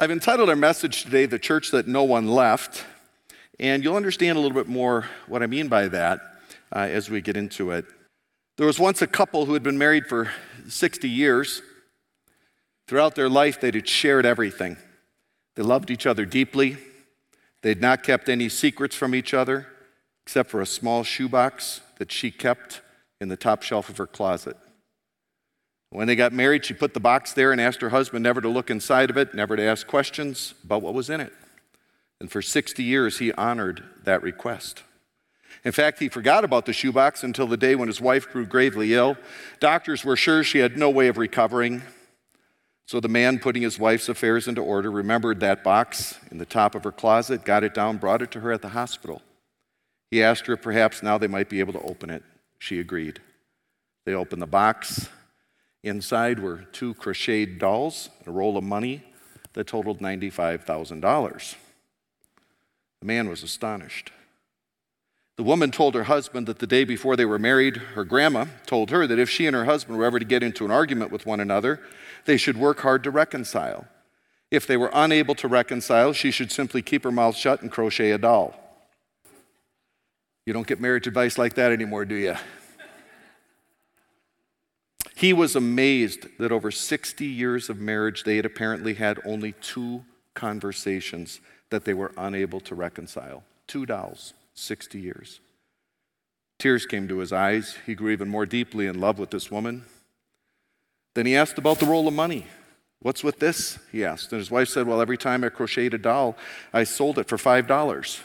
I've entitled our message today, The Church That No One Left, and you'll understand a little bit more what I mean by that uh, as we get into it. There was once a couple who had been married for 60 years. Throughout their life, they had shared everything. They loved each other deeply. They'd not kept any secrets from each other, except for a small shoebox that she kept in the top shelf of her closet. When they got married, she put the box there and asked her husband never to look inside of it, never to ask questions about what was in it. And for 60 years, he honored that request. In fact, he forgot about the shoebox until the day when his wife grew gravely ill. Doctors were sure she had no way of recovering. So the man, putting his wife's affairs into order, remembered that box in the top of her closet, got it down, brought it to her at the hospital. He asked her if perhaps now they might be able to open it. She agreed. They opened the box. Inside were two crocheted dolls, and a roll of money that totaled $95,000. The man was astonished. The woman told her husband that the day before they were married, her grandma told her that if she and her husband were ever to get into an argument with one another, they should work hard to reconcile. If they were unable to reconcile, she should simply keep her mouth shut and crochet a doll. You don't get marriage advice like that anymore, do you? He was amazed that over 60 years of marriage, they had apparently had only two conversations that they were unable to reconcile. Two dolls, 60 years. Tears came to his eyes. He grew even more deeply in love with this woman. Then he asked about the roll of money. What's with this? He asked. And his wife said, Well, every time I crocheted a doll, I sold it for $5.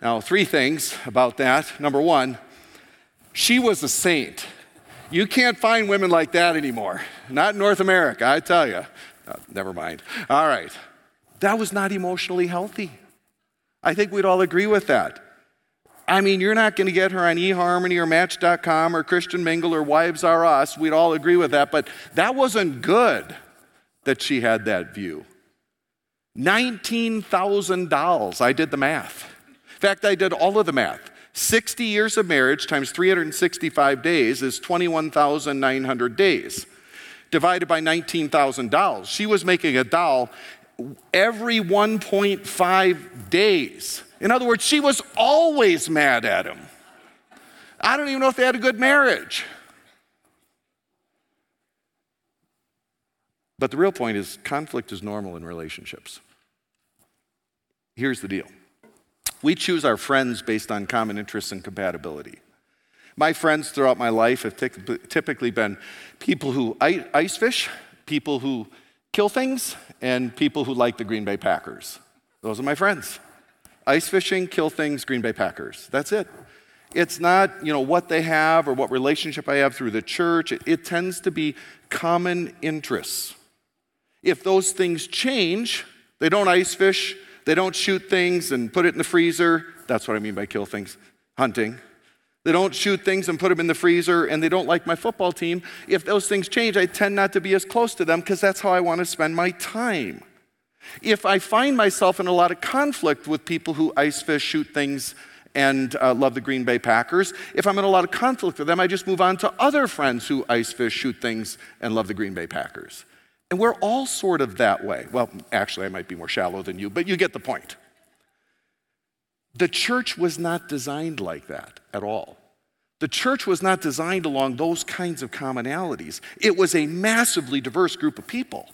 Now, three things about that. Number one, she was a saint. You can't find women like that anymore. Not in North America, I tell you. Uh, never mind. All right. That was not emotionally healthy. I think we'd all agree with that. I mean, you're not going to get her on eHarmony or Match.com or Christian Mingle or Wives Are Us. We'd all agree with that, but that wasn't good that she had that view. $19,000. I did the math. In fact, I did all of the math. 60 years of marriage times 365 days is 21,900 days. Divided by $19,000. She was making a doll every 1.5 days. In other words, she was always mad at him. I don't even know if they had a good marriage. But the real point is conflict is normal in relationships. Here's the deal we choose our friends based on common interests and compatibility. My friends throughout my life have typically been people who ice fish, people who kill things, and people who like the Green Bay Packers. Those are my friends. Ice fishing, kill things, Green Bay Packers. That's it. It's not, you know, what they have or what relationship I have through the church. It, it tends to be common interests. If those things change, they don't ice fish, they don't shoot things and put it in the freezer. That's what I mean by kill things, hunting. They don't shoot things and put them in the freezer, and they don't like my football team. If those things change, I tend not to be as close to them because that's how I want to spend my time. If I find myself in a lot of conflict with people who ice fish, shoot things, and uh, love the Green Bay Packers, if I'm in a lot of conflict with them, I just move on to other friends who ice fish, shoot things, and love the Green Bay Packers. And we're all sort of that way. Well, actually, I might be more shallow than you, but you get the point. The church was not designed like that at all. The church was not designed along those kinds of commonalities. It was a massively diverse group of people.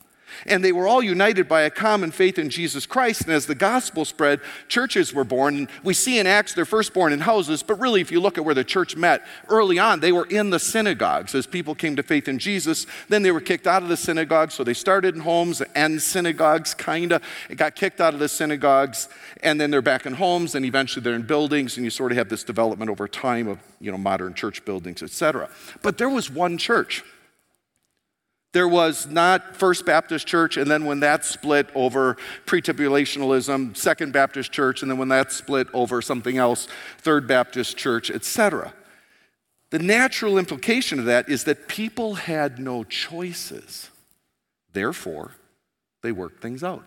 And they were all united by a common faith in Jesus Christ. And as the gospel spread, churches were born. We see in Acts they're first born in houses, but really, if you look at where the church met early on, they were in the synagogues. As people came to faith in Jesus, then they were kicked out of the synagogues. So they started in homes and synagogues, kind of. It got kicked out of the synagogues, and then they're back in homes, and eventually they're in buildings, and you sort of have this development over time of you know modern church buildings, etc. But there was one church There was not First Baptist Church, and then when that split over pre-tribulationalism, Second Baptist Church, and then when that split over something else, Third Baptist Church, etc. The natural implication of that is that people had no choices. Therefore, they worked things out.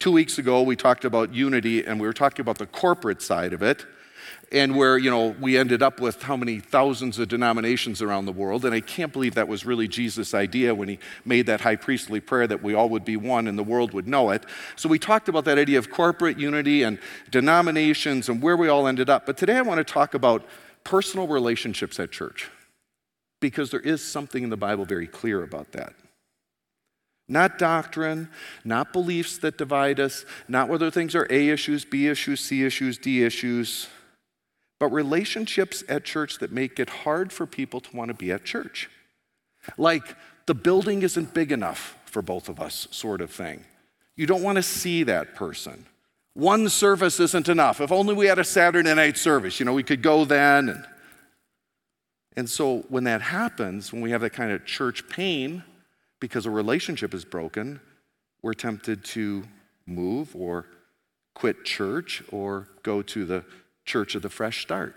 Two weeks ago, we talked about unity, and we were talking about the corporate side of it and where you know we ended up with how many thousands of denominations around the world and i can't believe that was really jesus idea when he made that high priestly prayer that we all would be one and the world would know it. So we talked about that idea of corporate unity and denominations and where we all ended up. But today i want to talk about personal relationships at church because there is something in the bible very clear about that. Not doctrine, not beliefs that divide us, not whether things are A issues, B issues, C issues, D issues, but relationships at church that make it hard for people to want to be at church. Like the building isn't big enough for both of us, sort of thing. You don't want to see that person. One service isn't enough. If only we had a Saturday night service, you know, we could go then. And, and so when that happens, when we have that kind of church pain because a relationship is broken, we're tempted to move or quit church or go to the church of the fresh start.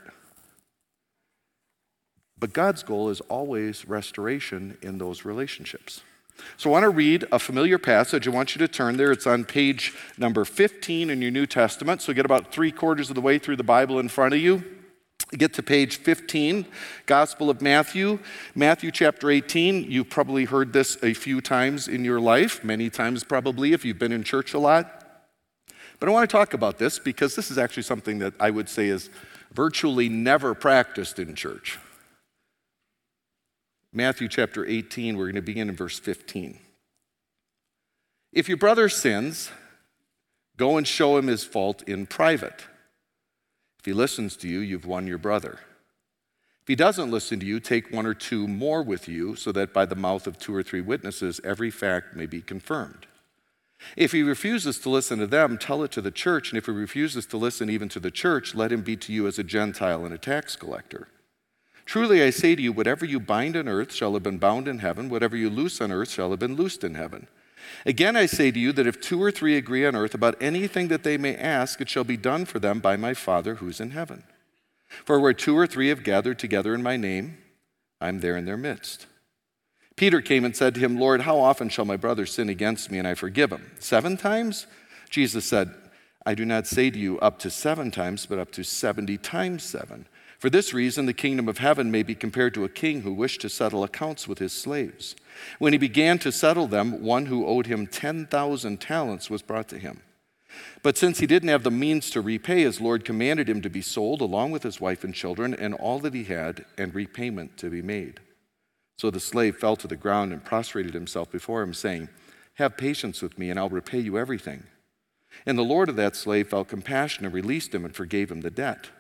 But God's goal is always restoration in those relationships. So I want to read a familiar passage. I want you to turn there. It's on page number 15 in your New Testament. So get about three quarters of the way through the Bible in front of you. Get to page 15, Gospel of Matthew, Matthew chapter 18. You've probably heard this a few times in your life, many times probably if you've been in church a lot. But I want to talk about this because this is actually something that I would say is virtually never practiced in church. Matthew chapter 18, we're going to begin in verse 15. If your brother sins, go and show him his fault in private. If he listens to you, you've won your brother. If he doesn't listen to you, take one or two more with you, so that by the mouth of two or three witnesses every fact may be confirmed. If he refuses to listen to them, tell it to the church, and if he refuses to listen even to the church, let him be to you as a Gentile and a tax collector. Truly I say to you, whatever you bind on earth shall have been bound in heaven, whatever you loose on earth shall have been loosed in heaven. Again I say to you that if two or three agree on earth about anything that they may ask, it shall be done for them by my Father who's in heaven. For where two or three have gathered together in my name, I'm there in their midst. Peter came and said to him, Lord, how often shall my brother sin against me and I forgive him? Seven times? Jesus said, I do not say to you up to seven times, but up to 70 times seven. For this reason, the kingdom of heaven may be compared to a king who wished to settle accounts with his slaves. When he began to settle them, one who owed him 10,000 talents was brought to him. But since he didn't have the means to repay, his Lord commanded him to be sold along with his wife and children and all that he had, and repayment to be made. So the slave fell to the ground and prostrated himself before him, saying, Have patience with me, and I'll repay you everything. And the Lord of that slave felt compassion and released him and forgave him the debt.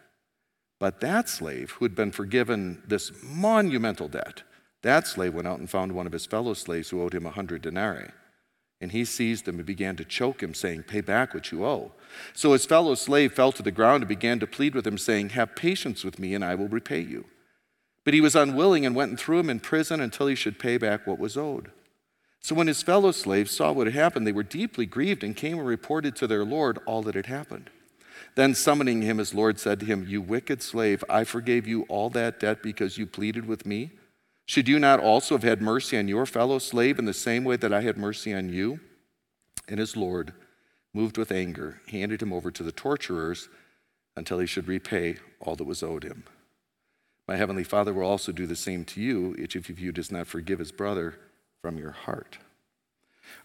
But that slave, who had been forgiven this monumental debt, that slave went out and found one of his fellow slaves who owed him a hundred denarii. And he seized him and began to choke him, saying, Pay back what you owe. So his fellow slave fell to the ground and began to plead with him, saying, Have patience with me, and I will repay you. But he was unwilling and went and threw him in prison until he should pay back what was owed. So when his fellow slaves saw what had happened, they were deeply grieved and came and reported to their Lord all that had happened. Then summoning him, his Lord said to him, You wicked slave, I forgave you all that debt because you pleaded with me. Should you not also have had mercy on your fellow slave in the same way that I had mercy on you? And his Lord, moved with anger, handed him over to the torturers until he should repay all that was owed him. My heavenly Father will also do the same to you if of you does not forgive his brother from your heart.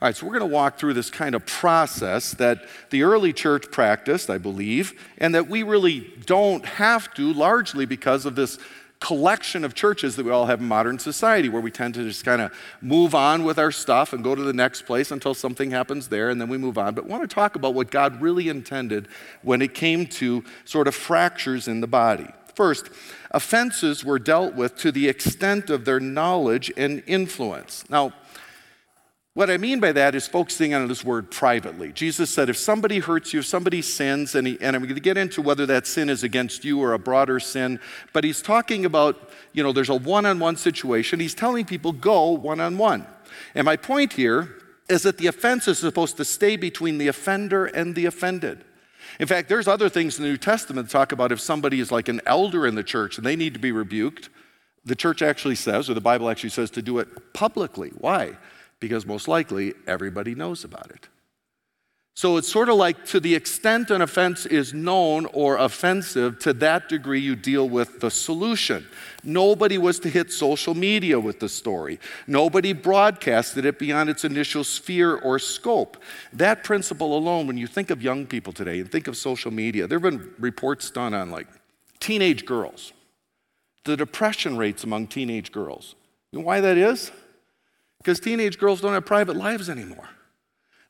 All right, so we're going to walk through this kind of process that the early church practiced, I believe, and that we really don't have to largely because of this collection of churches that we all have in modern society where we tend to just kind of move on with our stuff and go to the next place until something happens there and then we move on. But want to talk about what God really intended when it came to sort of fractures in the body. First, offenses were dealt with to the extent of their knowledge and influence. Now, What I mean by that is focusing on this word privately. Jesus said, if somebody hurts you, if somebody sins, and, he, and I'm going to get into whether that sin is against you or a broader sin, but he's talking about, you know, there's a one on one situation. He's telling people, go one on one. And my point here is that the offense is supposed to stay between the offender and the offended. In fact, there's other things in the New Testament that talk about if somebody is like an elder in the church and they need to be rebuked, the church actually says, or the Bible actually says, to do it publicly. Why? because most likely everybody knows about it. So it's sort of like to the extent an offense is known or offensive, to that degree you deal with the solution. Nobody was to hit social media with the story. Nobody broadcasted it beyond its initial sphere or scope. That principle alone, when you think of young people today and think of social media, there have been reports done on like teenage girls, the depression rates among teenage girls. You know why that is? because teenage girls don't have private lives anymore.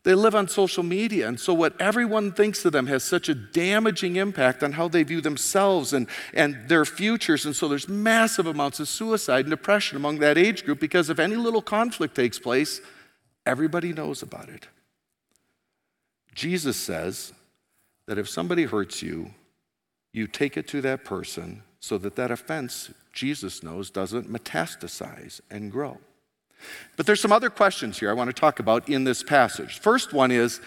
They live on social media, and so what everyone thinks of them has such a damaging impact on how they view themselves and, and their futures. And so there's massive amounts of suicide and depression among that age group because if any little conflict takes place, everybody knows about it. Jesus says that if somebody hurts you, you take it to that person so that that offense, Jesus knows, doesn't metastasize and grow. But there's some other questions here I want to talk about in this passage. First one is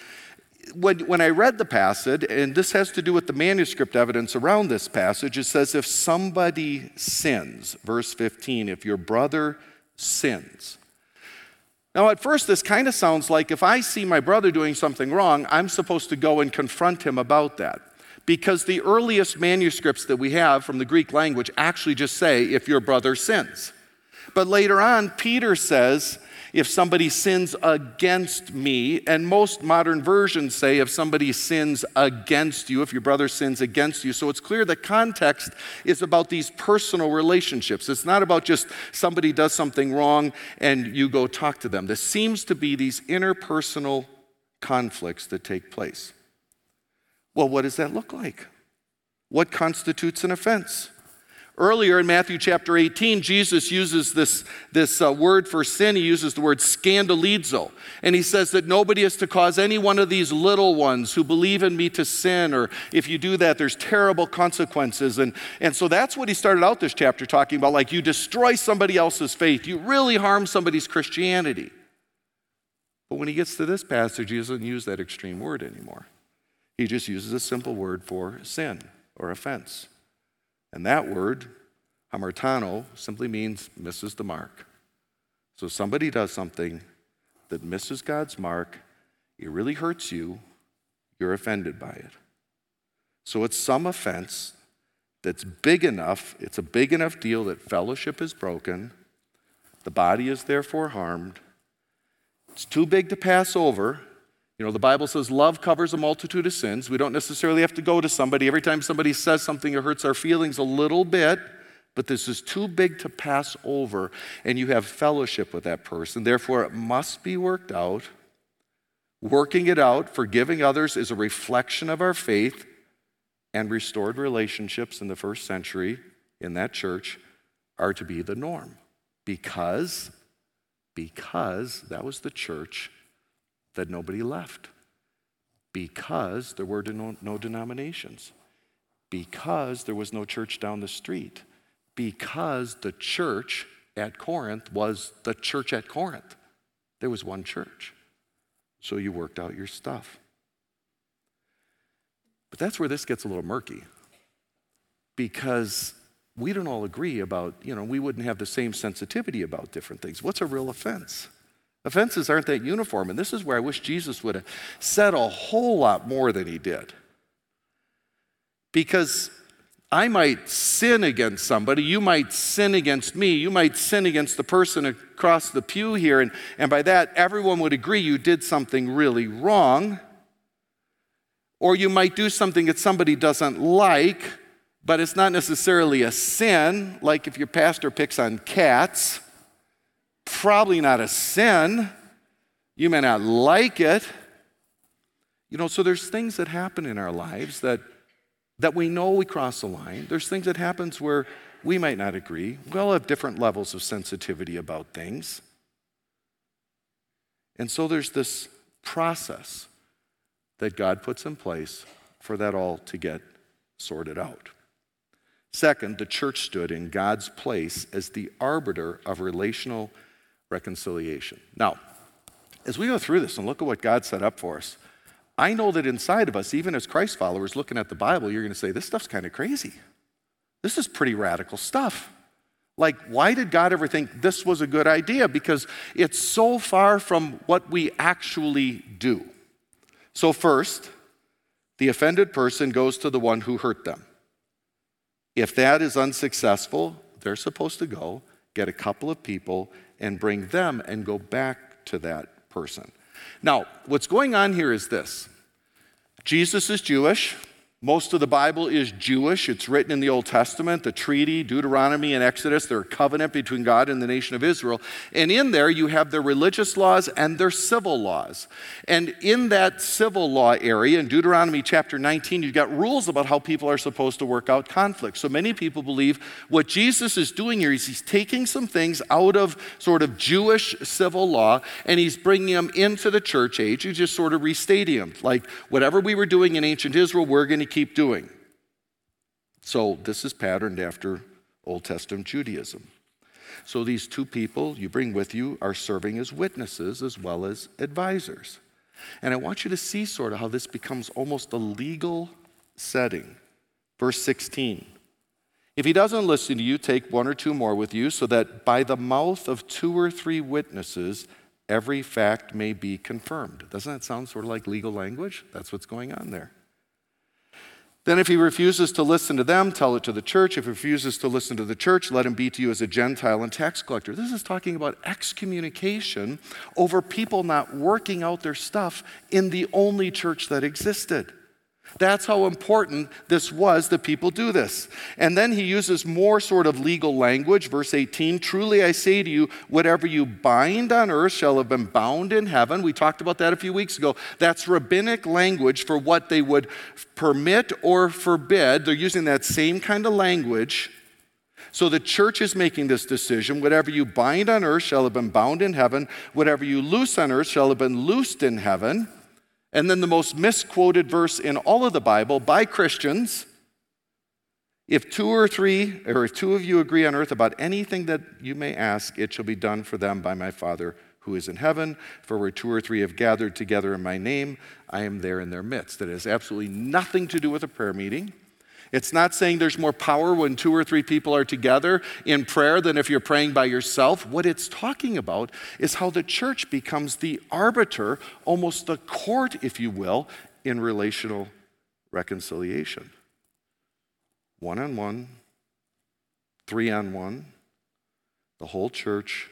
when, when I read the passage, and this has to do with the manuscript evidence around this passage, it says, if somebody sins, verse 15, if your brother sins. Now, at first, this kind of sounds like if I see my brother doing something wrong, I'm supposed to go and confront him about that. Because the earliest manuscripts that we have from the Greek language actually just say, if your brother sins. But later on, Peter says, if somebody sins against me, and most modern versions say if somebody sins against you, if your brother sins against you. So it's clear the context is about these personal relationships. It's not about just somebody does something wrong and you go talk to them. There seems to be these interpersonal conflicts that take place. Well, what does that look like? What constitutes an offense? Earlier in Matthew chapter 18, Jesus uses this, this uh, word for sin. He uses the word scandalizo. And he says that nobody is to cause any one of these little ones who believe in me to sin, or if you do that, there's terrible consequences. And, and so that's what he started out this chapter talking about like you destroy somebody else's faith, you really harm somebody's Christianity. But when he gets to this passage, he doesn't use that extreme word anymore. He just uses a simple word for sin or offense. And that word, hamartano, simply means misses the mark. So somebody does something that misses God's mark, it really hurts you, you're offended by it. So it's some offense that's big enough, it's a big enough deal that fellowship is broken, the body is therefore harmed. It's too big to pass over, you know, the Bible says love covers a multitude of sins. We don't necessarily have to go to somebody every time somebody says something that hurts our feelings a little bit, but this is too big to pass over, and you have fellowship with that person. Therefore, it must be worked out. Working it out, forgiving others is a reflection of our faith, and restored relationships in the first century in that church are to be the norm because because that was the church that nobody left because there were no, no, denominations, because there was no church down the street, because the church at Corinth was the church at Corinth. There was one church. So you worked out your stuff. But that's where this gets a little murky because we don't all agree about, you know, we wouldn't have the same sensitivity about different things. What's a real offense? Offenses aren't that uniform. And this is where I wish Jesus would have said a whole lot more than he did. Because I might sin against somebody, you might sin against me, you might sin against the person across the pew here, and, and by that, everyone would agree you did something really wrong. Or you might do something that somebody doesn't like, but it's not necessarily a sin, like if your pastor picks on cats probably not a sin. You may not like it. You know, so there's things that happen in our lives that, that we know we cross the line. There's things that happens where we might not agree. We all have different levels of sensitivity about things. And so there's this process that God puts in place for that all to get sorted out. Second, the church stood in God's place as the arbiter of relational reconciliation. Now, as we go through this and look at what God set up for us, I know that inside of us, even as Christ followers looking at the Bible, you're going to say, this stuff's kind of crazy. This is pretty radical stuff. Like, why did God ever think this was a good idea? Because it's so far from what we actually do. So, first, the offended person goes to the one who hurt them. If that is unsuccessful, they're supposed to go get a couple of people and bring them and go back to that person. Now, what's going on here is this Jesus is Jewish. Most of the Bible is Jewish. It's written in the Old Testament, the treaty, Deuteronomy, and Exodus. They're a covenant between God and the nation of Israel. And in there, you have their religious laws and their civil laws. And in that civil law area, in Deuteronomy chapter 19, you've got rules about how people are supposed to work out conflict. So many people believe what Jesus is doing here is he's taking some things out of sort of Jewish civil law and he's bringing them into the church age. He's just sort of restating them. Like whatever we were doing in ancient Israel, we're going to keep doing. So this is patterned after Old Testament Judaism. So these two people you bring with you are serving as witnesses as well as advisors. And I want you to see sort of how this becomes almost a legal setting. Verse 16. If he doesn't listen to you, take one or two more with you, so that by the mouth of two or three witnesses, every fact may be confirmed. Doesn't that sound sort of like legal language? That's what's going on there. Then, if he refuses to listen to them, tell it to the church. If he refuses to listen to the church, let him be to you as a Gentile and tax collector. This is talking about excommunication over people not working out their stuff in the only church that existed. That's how important this was that people do this. And then he uses more sort of legal language. Verse 18 Truly I say to you, whatever you bind on earth shall have been bound in heaven. We talked about that a few weeks ago. That's rabbinic language for what they would permit or forbid. They're using that same kind of language. So the church is making this decision. Whatever you bind on earth shall have been bound in heaven. Whatever you loose on earth shall have been loosed in heaven. And then the most misquoted verse in all of the Bible by Christians if two or three, or if two of you agree on earth about anything that you may ask, it shall be done for them by my Father who is in heaven. For where two or three have gathered together in my name, I am there in their midst. That has absolutely nothing to do with a prayer meeting. It's not saying there's more power when two or three people are together in prayer than if you're praying by yourself. What it's talking about is how the church becomes the arbiter, almost the court, if you will, in relational reconciliation. One on one, three on one, the whole church,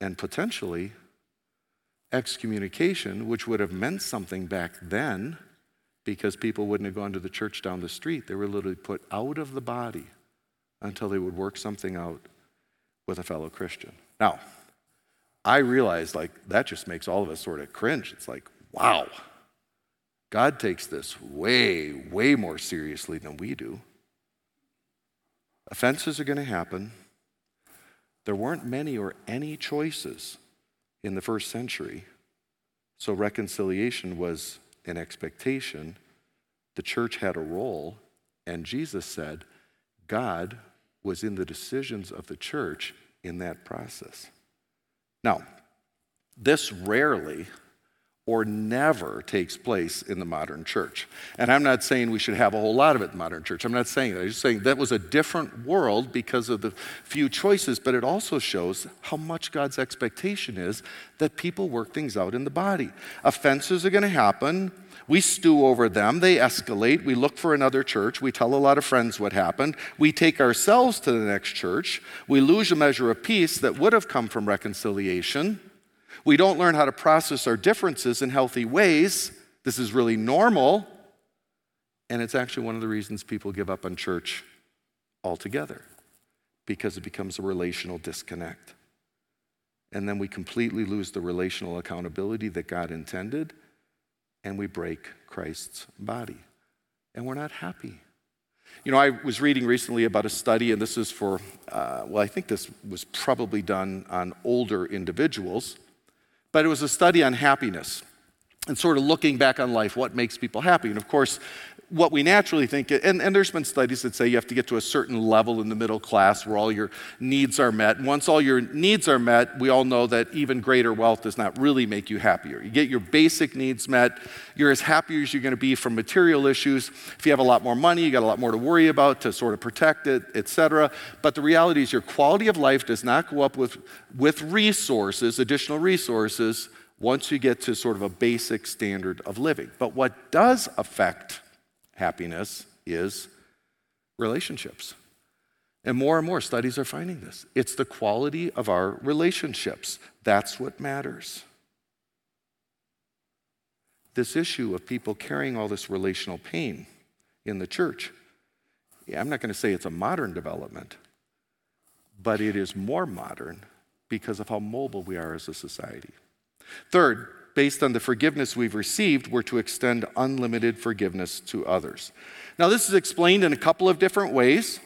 and potentially excommunication, which would have meant something back then because people wouldn't have gone to the church down the street. They were literally put out of the body until they would work something out with a fellow Christian. Now, I realize like that just makes all of us sort of cringe. It's like, wow, God takes this way, way more seriously than we do. Offenses are going to happen. There weren't many or any choices in the first century, so reconciliation was an expectation. The church had a role, and Jesus said God was in the decisions of the church in that process. Now, this rarely or never takes place in the modern church. And I'm not saying we should have a whole lot of it in the modern church. I'm not saying that. I'm just saying that was a different world because of the few choices, but it also shows how much God's expectation is that people work things out in the body. Offenses are going to happen. We stew over them. They escalate. We look for another church. We tell a lot of friends what happened. We take ourselves to the next church. We lose a measure of peace that would have come from reconciliation. We don't learn how to process our differences in healthy ways. This is really normal. And it's actually one of the reasons people give up on church altogether because it becomes a relational disconnect. And then we completely lose the relational accountability that God intended, and we break Christ's body. And we're not happy. You know, I was reading recently about a study, and this is for, uh, well, I think this was probably done on older individuals but it was a study on happiness and sort of looking back on life, what makes people happy. And of course, what we naturally think, and, and, there's been studies that say you have to get to a certain level in the middle class where all your needs are met. And once all your needs are met, we all know that even greater wealth does not really make you happier. You get your basic needs met, you're as happy as you're going to be from material issues. If you have a lot more money, you got a lot more to worry about to sort of protect it, etc. But the reality is your quality of life does not go up with, with resources, additional resources, once you get to sort of a basic standard of living. But what does affect happiness is relationships. And more and more studies are finding this. It's the quality of our relationships. That's what matters. This issue of people carrying all this relational pain in the church, yeah, I'm not going to say it's a modern development, but it is more modern because of how mobile we are as a society. Third, based on the forgiveness we've received, we're to extend unlimited forgiveness to others. Now, this is explained in a couple of different ways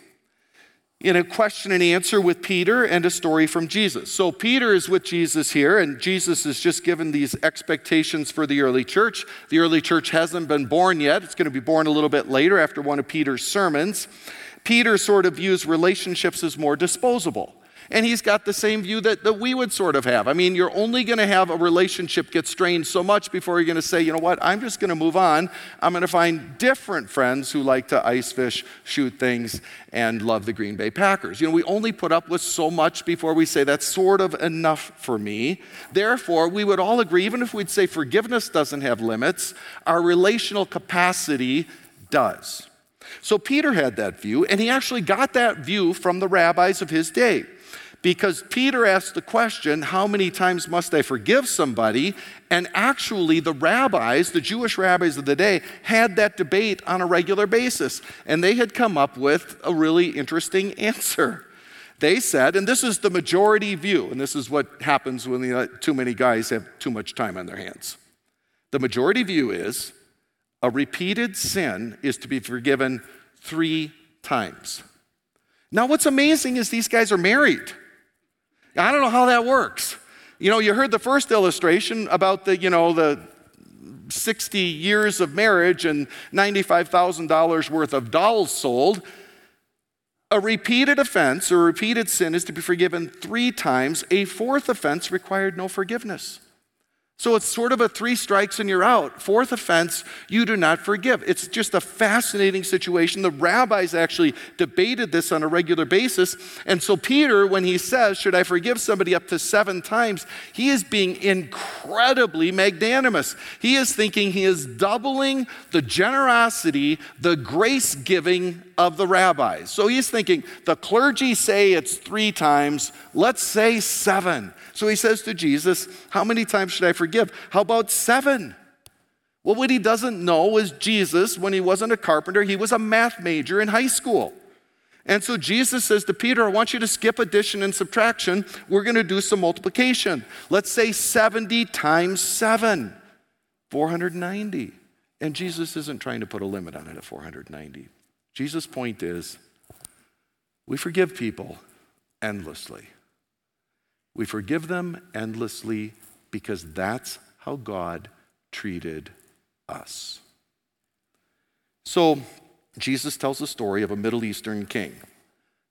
in a question and answer with Peter and a story from Jesus. So, Peter is with Jesus here, and Jesus has just given these expectations for the early church. The early church hasn't been born yet, it's going to be born a little bit later after one of Peter's sermons. Peter sort of views relationships as more disposable. And he's got the same view that, that we would sort of have. I mean, you're only going to have a relationship get strained so much before you're going to say, you know what, I'm just going to move on. I'm going to find different friends who like to ice fish, shoot things, and love the Green Bay Packers. You know, we only put up with so much before we say that's sort of enough for me. Therefore, we would all agree, even if we'd say forgiveness doesn't have limits, our relational capacity does. So Peter had that view, and he actually got that view from the rabbis of his day because Peter asked the question, How many times must I forgive somebody? And actually, the rabbis, the Jewish rabbis of the day, had that debate on a regular basis. And they had come up with a really interesting answer. They said, and this is the majority view, and this is what happens when uh, too many guys have too much time on their hands. The majority view is a repeated sin is to be forgiven three times. Now, what's amazing is these guys are married. I don't know how that works. You know, you heard the first illustration about the, you know, the 60 years of marriage and $95,000 worth of dolls sold. A repeated offense or repeated sin is to be forgiven three times. A fourth offense required no forgiveness. So it's sort of a three strikes and you're out. Fourth offense, you do not forgive. It's just a fascinating situation. The rabbis actually debated this on a regular basis. And so, Peter, when he says, Should I forgive somebody up to seven times? he is being incredibly magnanimous. He is thinking he is doubling the generosity, the grace giving of the rabbis. So he's thinking, the clergy say it's three times, let's say seven. So he says to Jesus, How many times should I forgive? How about seven? Well, what he doesn't know is Jesus, when he wasn't a carpenter, he was a math major in high school. And so Jesus says to Peter, I want you to skip addition and subtraction. We're going to do some multiplication. Let's say 70 times 7, 490. And Jesus isn't trying to put a limit on it at 490. Jesus' point is we forgive people endlessly. We forgive them endlessly because that's how God treated us. So, Jesus tells the story of a Middle Eastern king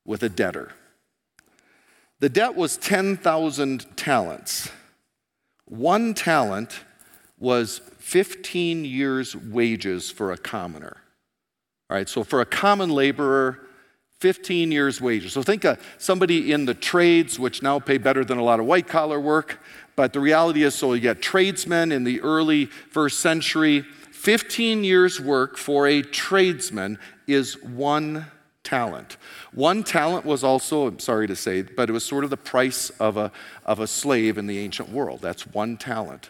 with a debtor. The debt was 10,000 talents. One talent was 15 years' wages for a commoner. All right, so for a common laborer, 15 years' wages. So think of somebody in the trades, which now pay better than a lot of white collar work. But the reality is, so you get tradesmen in the early first century. 15 years' work for a tradesman is one talent. One talent was also, I'm sorry to say, but it was sort of the price of a, of a slave in the ancient world. That's one talent.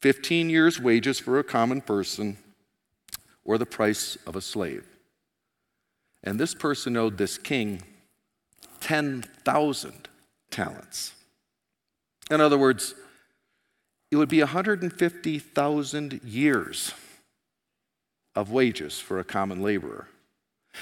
15 years' wages for a common person, or the price of a slave. And this person owed this king 10,000 talents. In other words, it would be 150,000 years of wages for a common laborer.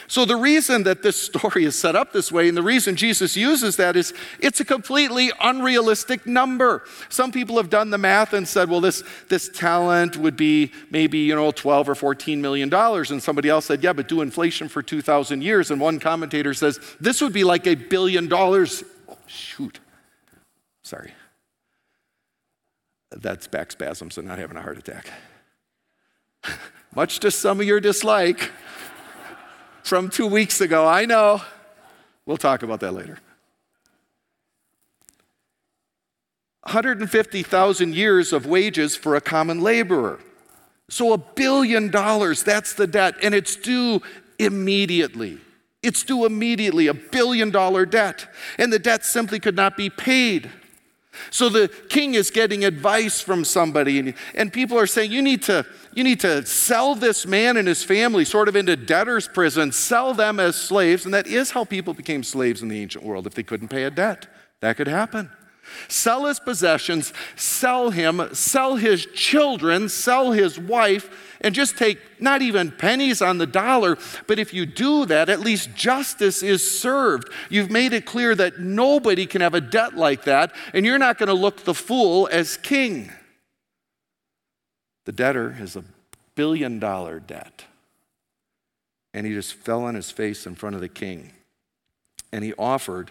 So, the reason that this story is set up this way, and the reason Jesus uses that is it's a completely unrealistic number. Some people have done the math and said, well, this, this talent would be maybe, you know, 12 or 14 million dollars. And somebody else said, yeah, but do inflation for 2,000 years. And one commentator says, this would be like a billion dollars. Oh, shoot. Sorry. That's back spasms and not having a heart attack. Much to some of your dislike from two weeks ago. I know. We'll talk about that later. 150,000 years of wages for a common laborer. So a billion dollars, that's the debt, and it's due immediately. It's due immediately, a billion dollar debt. And the debt simply could not be paid. So the king is getting advice from somebody, and, and people are saying, you need, to, you need to sell this man and his family sort of into debtor's prison, sell them as slaves. And that is how people became slaves in the ancient world if they couldn't pay a debt. That could happen. Sell his possessions, sell him, sell his children, sell his wife, and just take not even pennies on the dollar. But if you do that, at least justice is served. You've made it clear that nobody can have a debt like that, and you're not going to look the fool as king. The debtor has a billion dollar debt. And he just fell on his face in front of the king. And he offered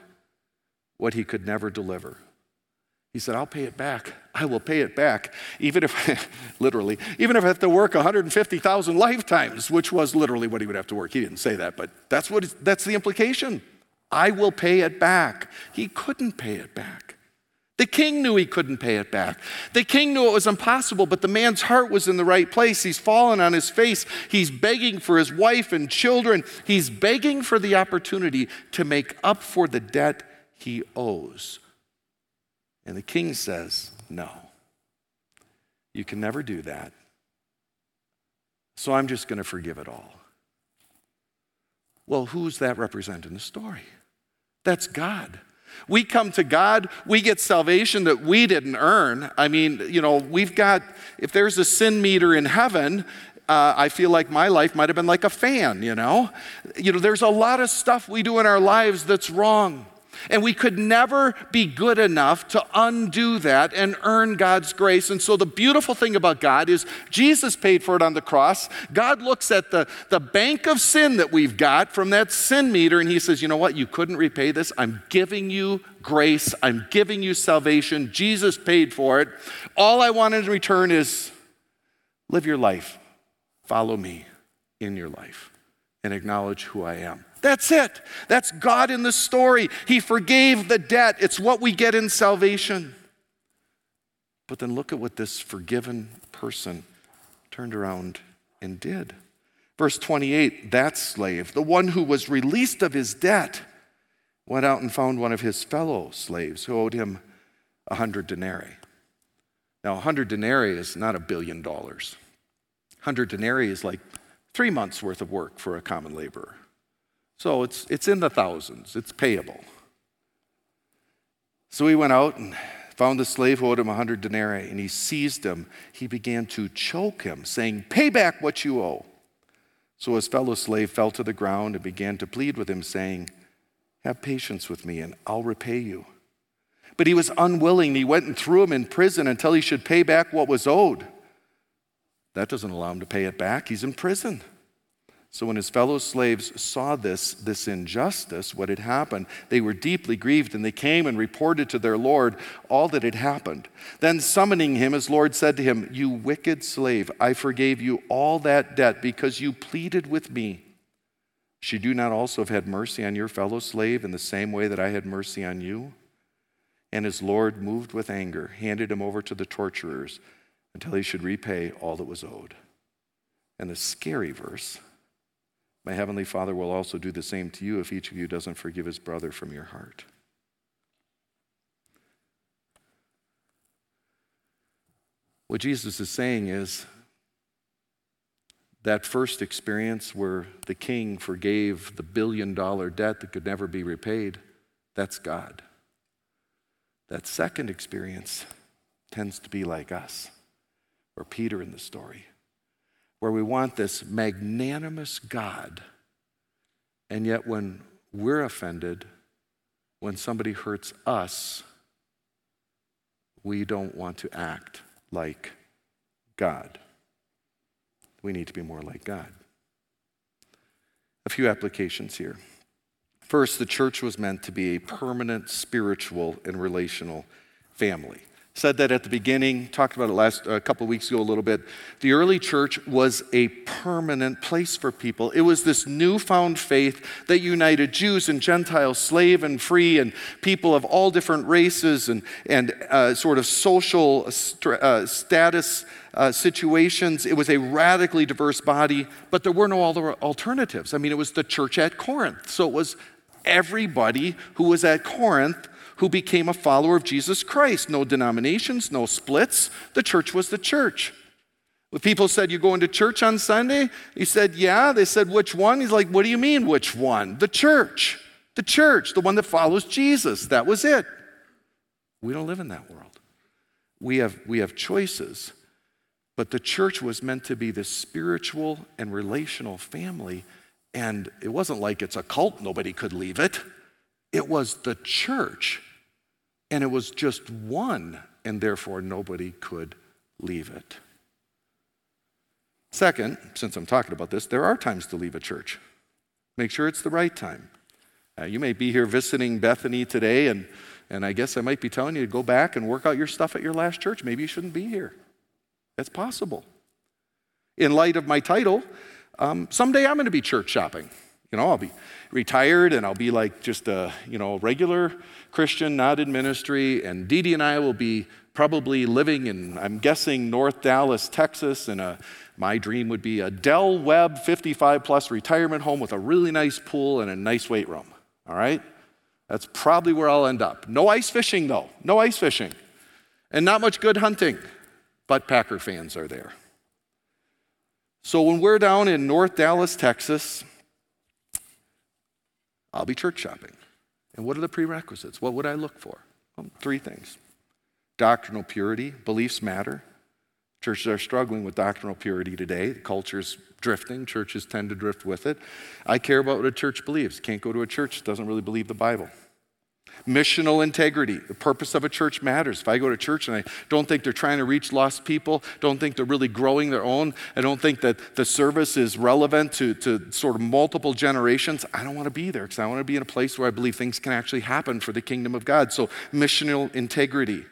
what he could never deliver he said, I'll pay it back. I will pay it back, even if, literally, even if I have to work 150,000 lifetimes, which was literally what he would have to work. He didn't say that, but that's, what, that's the implication. I will pay it back. He couldn't pay it back. The king knew he couldn't pay it back. The king knew it was impossible, but the man's heart was in the right place. He's fallen on his face. He's begging for his wife and children. He's begging for the opportunity to make up for the debt he owes. And the king says, No, you can never do that. So I'm just going to forgive it all. Well, who's that represent in the story? That's God. We come to God, we get salvation that we didn't earn. I mean, you know, we've got, if there's a sin meter in heaven, uh, I feel like my life might have been like a fan, you know? You know, there's a lot of stuff we do in our lives that's wrong. And we could never be good enough to undo that and earn God's grace. And so the beautiful thing about God is Jesus paid for it on the cross. God looks at the, the bank of sin that we've got from that sin meter and he says, You know what? You couldn't repay this. I'm giving you grace. I'm giving you salvation. Jesus paid for it. All I want in return is live your life, follow me in your life, and acknowledge who I am. That's it. That's God in the story. He forgave the debt. It's what we get in salvation. But then look at what this forgiven person turned around and did. Verse 28 that slave, the one who was released of his debt, went out and found one of his fellow slaves who owed him a hundred denarii. Now, a hundred denarii is not a billion dollars. A hundred denarii is like three months' worth of work for a common laborer. So it's, it's in the thousands, it's payable. So he went out and found the slave who owed him a hundred denarii, and he seized him. He began to choke him, saying, Pay back what you owe. So his fellow slave fell to the ground and began to plead with him, saying, Have patience with me, and I'll repay you. But he was unwilling. He went and threw him in prison until he should pay back what was owed. That doesn't allow him to pay it back. He's in prison. So when his fellow slaves saw this, this injustice, what had happened, they were deeply grieved, and they came and reported to their Lord all that had happened. Then summoning him, his Lord said to him, You wicked slave, I forgave you all that debt because you pleaded with me. Should you not also have had mercy on your fellow slave in the same way that I had mercy on you? And his Lord, moved with anger, handed him over to the torturers until he should repay all that was owed. And the scary verse my heavenly Father will also do the same to you if each of you doesn't forgive his brother from your heart. What Jesus is saying is that first experience where the king forgave the billion dollar debt that could never be repaid, that's God. That second experience tends to be like us, or Peter in the story where we want this magnanimous God And yet, when we're offended, when somebody hurts us, we don't want to act like God. We need to be more like God. A few applications here. First, the church was meant to be a permanent spiritual and relational family. Said that at the beginning, talked about it last a couple of weeks ago a little bit. The early church was a permanent place for people. It was this newfound faith that united Jews and Gentiles, slave and free, and people of all different races and, and uh, sort of social uh, status uh, situations. It was a radically diverse body, but there were no other alternatives. I mean, it was the church at Corinth. So it was everybody who was at Corinth who became a follower of Jesus Christ. No denominations, no splits. The church was the church. When people said, You going to church on Sunday? He said, Yeah. They said, Which one? He's like, What do you mean, which one? The church. The church, the one that follows Jesus. That was it. We don't live in that world. We have, we have choices. But the church was meant to be this spiritual and relational family. And it wasn't like it's a cult, nobody could leave it. It was the church. And it was just one, and therefore nobody could leave it. Second, since I'm talking about this, there are times to leave a church. Make sure it's the right time. Uh, you may be here visiting Bethany today, and, and I guess I might be telling you to go back and work out your stuff at your last church. Maybe you shouldn't be here. That's possible. In light of my title, um, someday I'm going to be church shopping. You know, I'll be retired and I'll be like just a, you know, regular Christian, not in ministry. And Dee Dee and I will be probably living in, I'm guessing, North Dallas, Texas, and a, my dream would be a Del Webb 55 plus retirement home with a really nice pool and a nice weight room. All right? That's probably where I'll end up. No ice fishing, though. No ice fishing. And not much good hunting but Packer fans are there. So when we're down in North Dallas, Texas, I'll be church shopping. And what are the prerequisites? What would I look for? Well, three things doctrinal purity, beliefs matter. Churches are struggling with doctrinal purity today. The culture's drifting. Churches tend to drift with it. I care about what a church believes. Can't go to a church that doesn't really believe the Bible. Missional integrity. The purpose of a church matters. If I go to church and I don't think they're trying to reach lost people, don't think they're really growing their own, I don't think that the service is relevant to, to sort of multiple generations, I don't want to be there because I want to be in a place where I believe things can actually happen for the kingdom of God. So, missional integrity.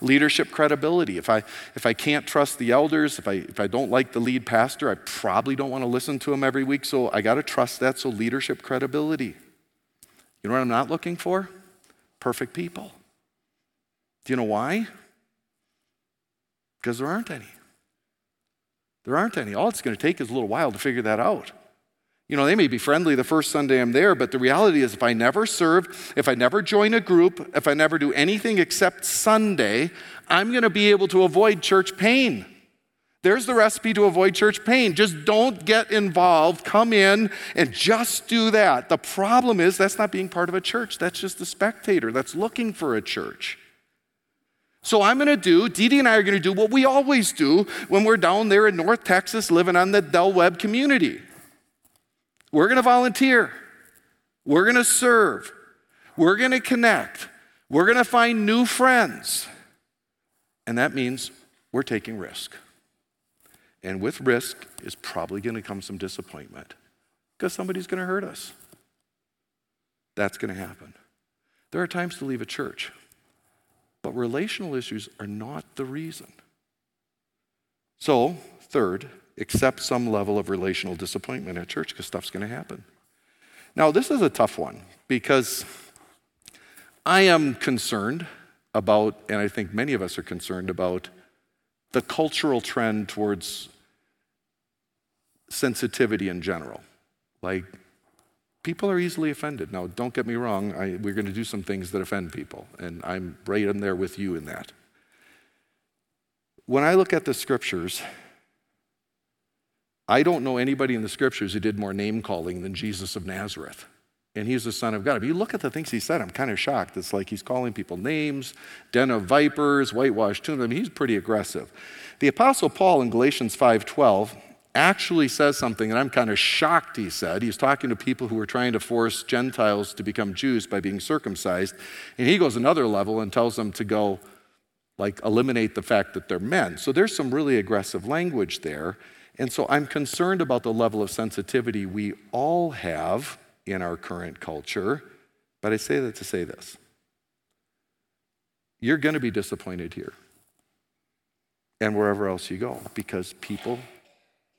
Leadership credibility. If I, if I can't trust the elders, if I, if I don't like the lead pastor, I probably don't want to listen to him every week. So I got to trust that. So leadership credibility. You know what I'm not looking for? Perfect people. Do you know why? Because there aren't any. There aren't any. All it's going to take is a little while to figure that out. You know, they may be friendly the first Sunday I'm there, but the reality is if I never serve, if I never join a group, if I never do anything except Sunday, I'm going to be able to avoid church pain. There's the recipe to avoid church pain. Just don't get involved. Come in and just do that. The problem is that's not being part of a church. That's just a spectator that's looking for a church. So I'm going to do, Dee Dee and I are going to do what we always do when we're down there in North Texas living on the Del Webb community. We're going to volunteer. We're going to serve. We're going to connect. We're going to find new friends. And that means we're taking risk. And with risk is probably going to come some disappointment because somebody's going to hurt us. That's going to happen. There are times to leave a church, but relational issues are not the reason. So, third, accept some level of relational disappointment at church because stuff's going to happen. Now, this is a tough one because I am concerned about, and I think many of us are concerned about, the cultural trend towards sensitivity in general. Like, people are easily offended. Now, don't get me wrong, I, we're going to do some things that offend people, and I'm right in there with you in that. When I look at the scriptures, I don't know anybody in the scriptures who did more name calling than Jesus of Nazareth. And he's the Son of God. If you look at the things he said, I'm kind of shocked. It's like he's calling people names, den of vipers, whitewashed tomb. I mean, he's pretty aggressive. The Apostle Paul in Galatians 5:12 actually says something, and I'm kind of shocked, he said. He's talking to people who were trying to force Gentiles to become Jews by being circumcised. And he goes another level and tells them to go, like, eliminate the fact that they're men. So there's some really aggressive language there. And so I'm concerned about the level of sensitivity we all have in our current culture. But I say that to say this you're going to be disappointed here and wherever else you go because people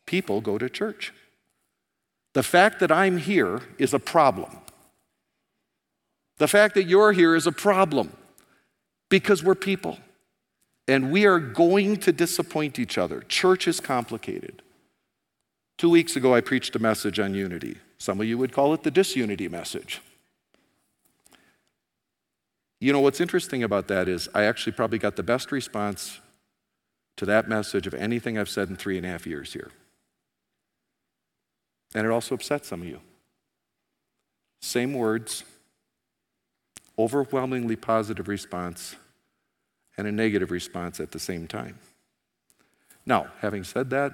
people go to church. The fact that I'm here is a problem. The fact that you're here is a problem because we're people and we are going to disappoint each other. Church is complicated. Two weeks ago, I preached a message on unity. Some of you would call it the disunity message. You know, what's interesting about that is I actually probably got the best response to that message of anything I've said in three and a half years here. And it also upset some of you. Same words, overwhelmingly positive response, and a negative response at the same time. Now, having said that,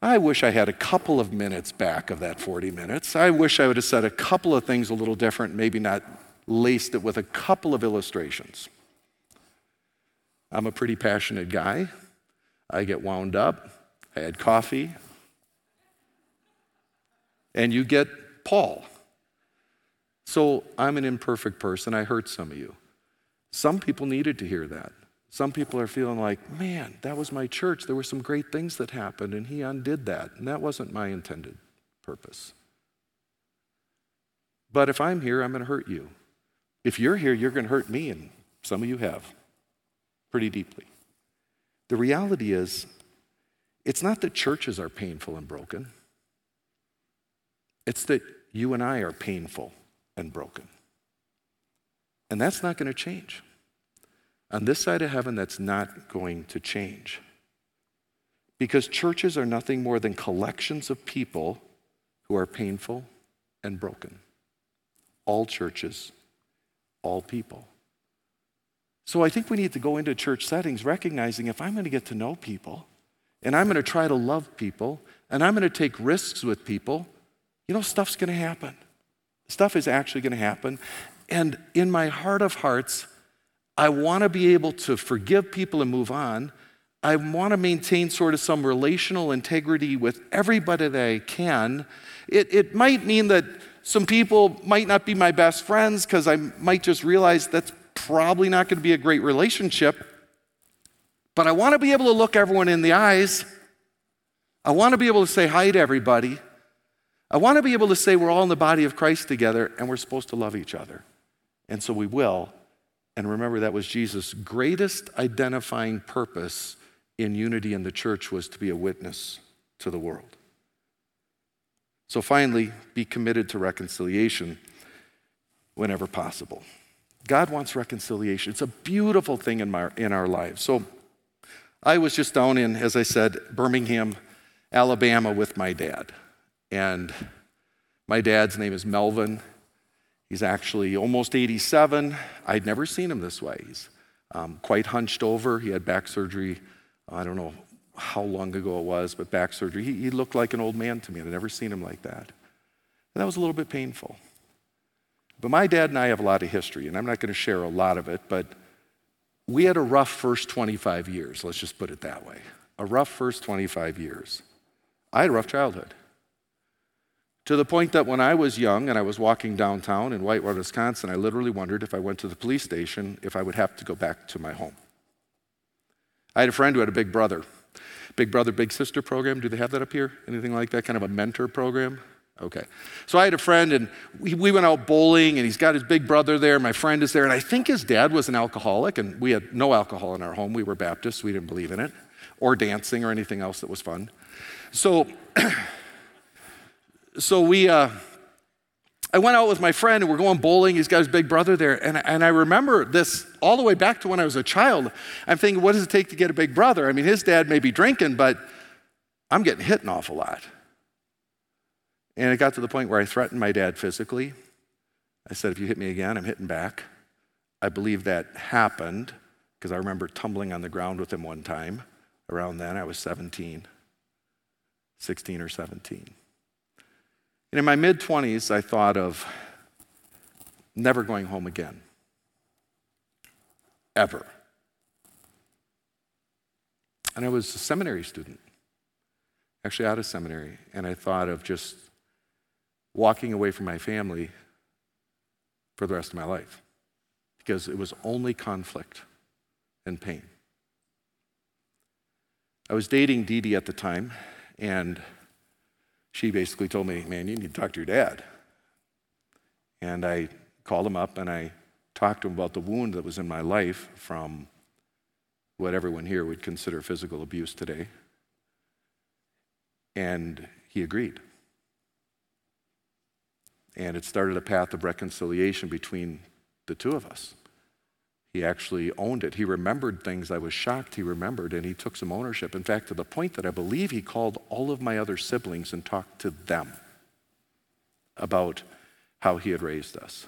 I wish I had a couple of minutes back of that 40 minutes. I wish I would have said a couple of things a little different, maybe not laced it with a couple of illustrations. I'm a pretty passionate guy. I get wound up. I had coffee and you get Paul. So I'm an imperfect person. I hurt some of you. Some people needed to hear that. Some people are feeling like, man, that was my church. There were some great things that happened, and he undid that. And that wasn't my intended purpose. But if I'm here, I'm going to hurt you. If you're here, you're going to hurt me, and some of you have pretty deeply. The reality is, it's not that churches are painful and broken. It's that you and I are painful and broken. And that's not going to change. On this side of heaven, that's not going to change. Because churches are nothing more than collections of people who are painful and broken. All churches, all people. So I think we need to go into church settings recognizing if I'm going to get to know people and I'm going to try to love people and I'm going to take risks with people, you know, stuff's going to happen. Stuff is actually going to happen. And in my heart of hearts, I want to be able to forgive people and move on. I want to maintain sort of some relational integrity with everybody that I can. It, it might mean that some people might not be my best friends because I might just realize that's probably not going to be a great relationship. But I want to be able to look everyone in the eyes. I want to be able to say hi to everybody. I want to be able to say we're all in the body of Christ together and we're supposed to love each other. And so we will. And remember, that was Jesus' greatest identifying purpose in unity in the church was to be a witness to the world. So finally, be committed to reconciliation whenever possible. God wants reconciliation. It's a beautiful thing in, my, in our lives. So I was just down in, as I said, Birmingham, Alabama with my dad. And my dad's name is Melvin. He's actually almost 87. I'd never seen him this way. He's um, quite hunched over. He had back surgery. I don't know how long ago it was, but back surgery. He, he looked like an old man to me. I'd never seen him like that. And that was a little bit painful. But my dad and I have a lot of history, and I'm not going to share a lot of it, but we had a rough first 25 years, let's just put it that way. A rough first 25 years. I had a rough childhood. To the point that when I was young and I was walking downtown in Whitewater, Wisconsin, I literally wondered if I went to the police station if I would have to go back to my home. I had a friend who had a big brother. Big brother, big sister program. Do they have that up here? Anything like that? Kind of a mentor program? Okay. So I had a friend and we, we went out bowling and he's got his big brother there. My friend is there. And I think his dad was an alcoholic and we had no alcohol in our home. We were Baptists. We didn't believe in it or dancing or anything else that was fun. So so we, uh, I went out with my friend and we're going bowling. He's got his big brother there. And, and I remember this all the way back to when I was a child. I'm thinking, what does it take to get a big brother? I mean, his dad may be drinking, but I'm getting hit an awful lot. And it got to the point where I threatened my dad physically. I said, if you hit me again, I'm hitting back. I believe that happened because I remember tumbling on the ground with him one time. Around then, I was 17. 16 or 17. And in my mid 20s, I thought of never going home again. Ever. And I was a seminary student, actually out of seminary, and I thought of just walking away from my family for the rest of my life because it was only conflict and pain. I was dating Dee Dee at the time, and she basically told me, Man, you need to talk to your dad. And I called him up and I talked to him about the wound that was in my life from what everyone here would consider physical abuse today. And he agreed. And it started a path of reconciliation between the two of us. He actually owned it. He remembered things I was shocked he remembered, and he took some ownership. In fact, to the point that I believe he called all of my other siblings and talked to them about how he had raised us.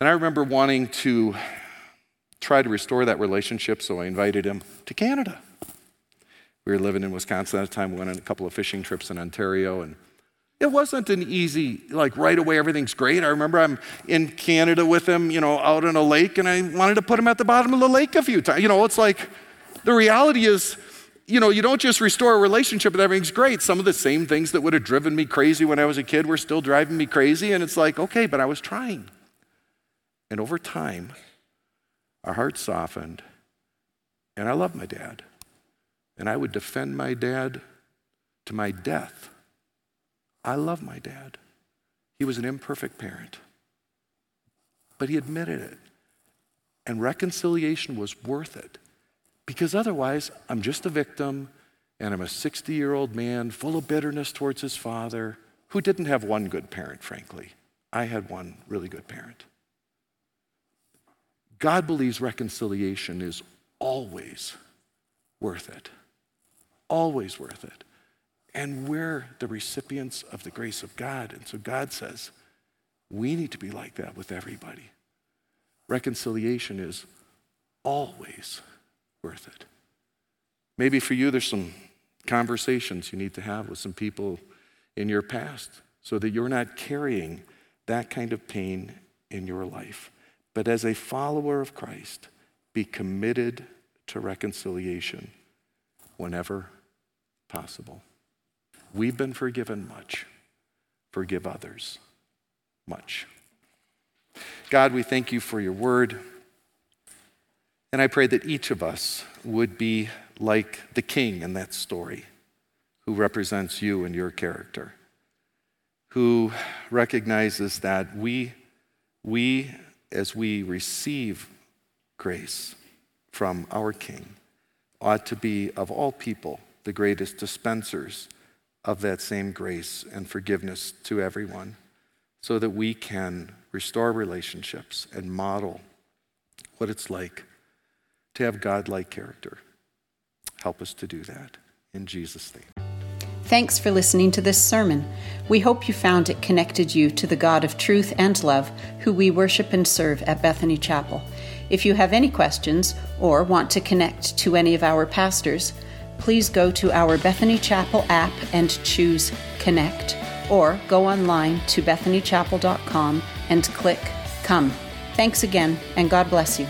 And I remember wanting to try to restore that relationship, so I invited him to Canada. We were living in Wisconsin at the time, we went on a couple of fishing trips in Ontario, and it wasn't an easy, like right away, everything's great. I remember I'm in Canada with him, you know, out on a lake, and I wanted to put him at the bottom of the lake a few times. You know, it's like the reality is, you know, you don't just restore a relationship and everything's great. Some of the same things that would have driven me crazy when I was a kid were still driving me crazy. And it's like, okay, but I was trying. And over time, our hearts softened. And I love my dad. And I would defend my dad to my death. I love my dad. He was an imperfect parent, but he admitted it. And reconciliation was worth it because otherwise, I'm just a victim and I'm a 60 year old man full of bitterness towards his father who didn't have one good parent, frankly. I had one really good parent. God believes reconciliation is always worth it. Always worth it. And we're the recipients of the grace of God. And so God says, we need to be like that with everybody. Reconciliation is always worth it. Maybe for you, there's some conversations you need to have with some people in your past so that you're not carrying that kind of pain in your life. But as a follower of Christ, be committed to reconciliation whenever possible. We've been forgiven much. Forgive others much. God, we thank you for your word. And I pray that each of us would be like the king in that story who represents you and your character, who recognizes that we, we as we receive grace from our king, ought to be, of all people, the greatest dispensers of that same grace and forgiveness to everyone so that we can restore relationships and model what it's like to have God like character. Help us to do that. In Jesus' name. Thanks for listening to this sermon. We hope you found it connected you to the God of truth and love, who we worship and serve at Bethany Chapel. If you have any questions or want to connect to any of our pastors, please go to our Bethany Chapel app and choose Connect, or go online to bethanychapel.com and click Come. Thanks again, and God bless you.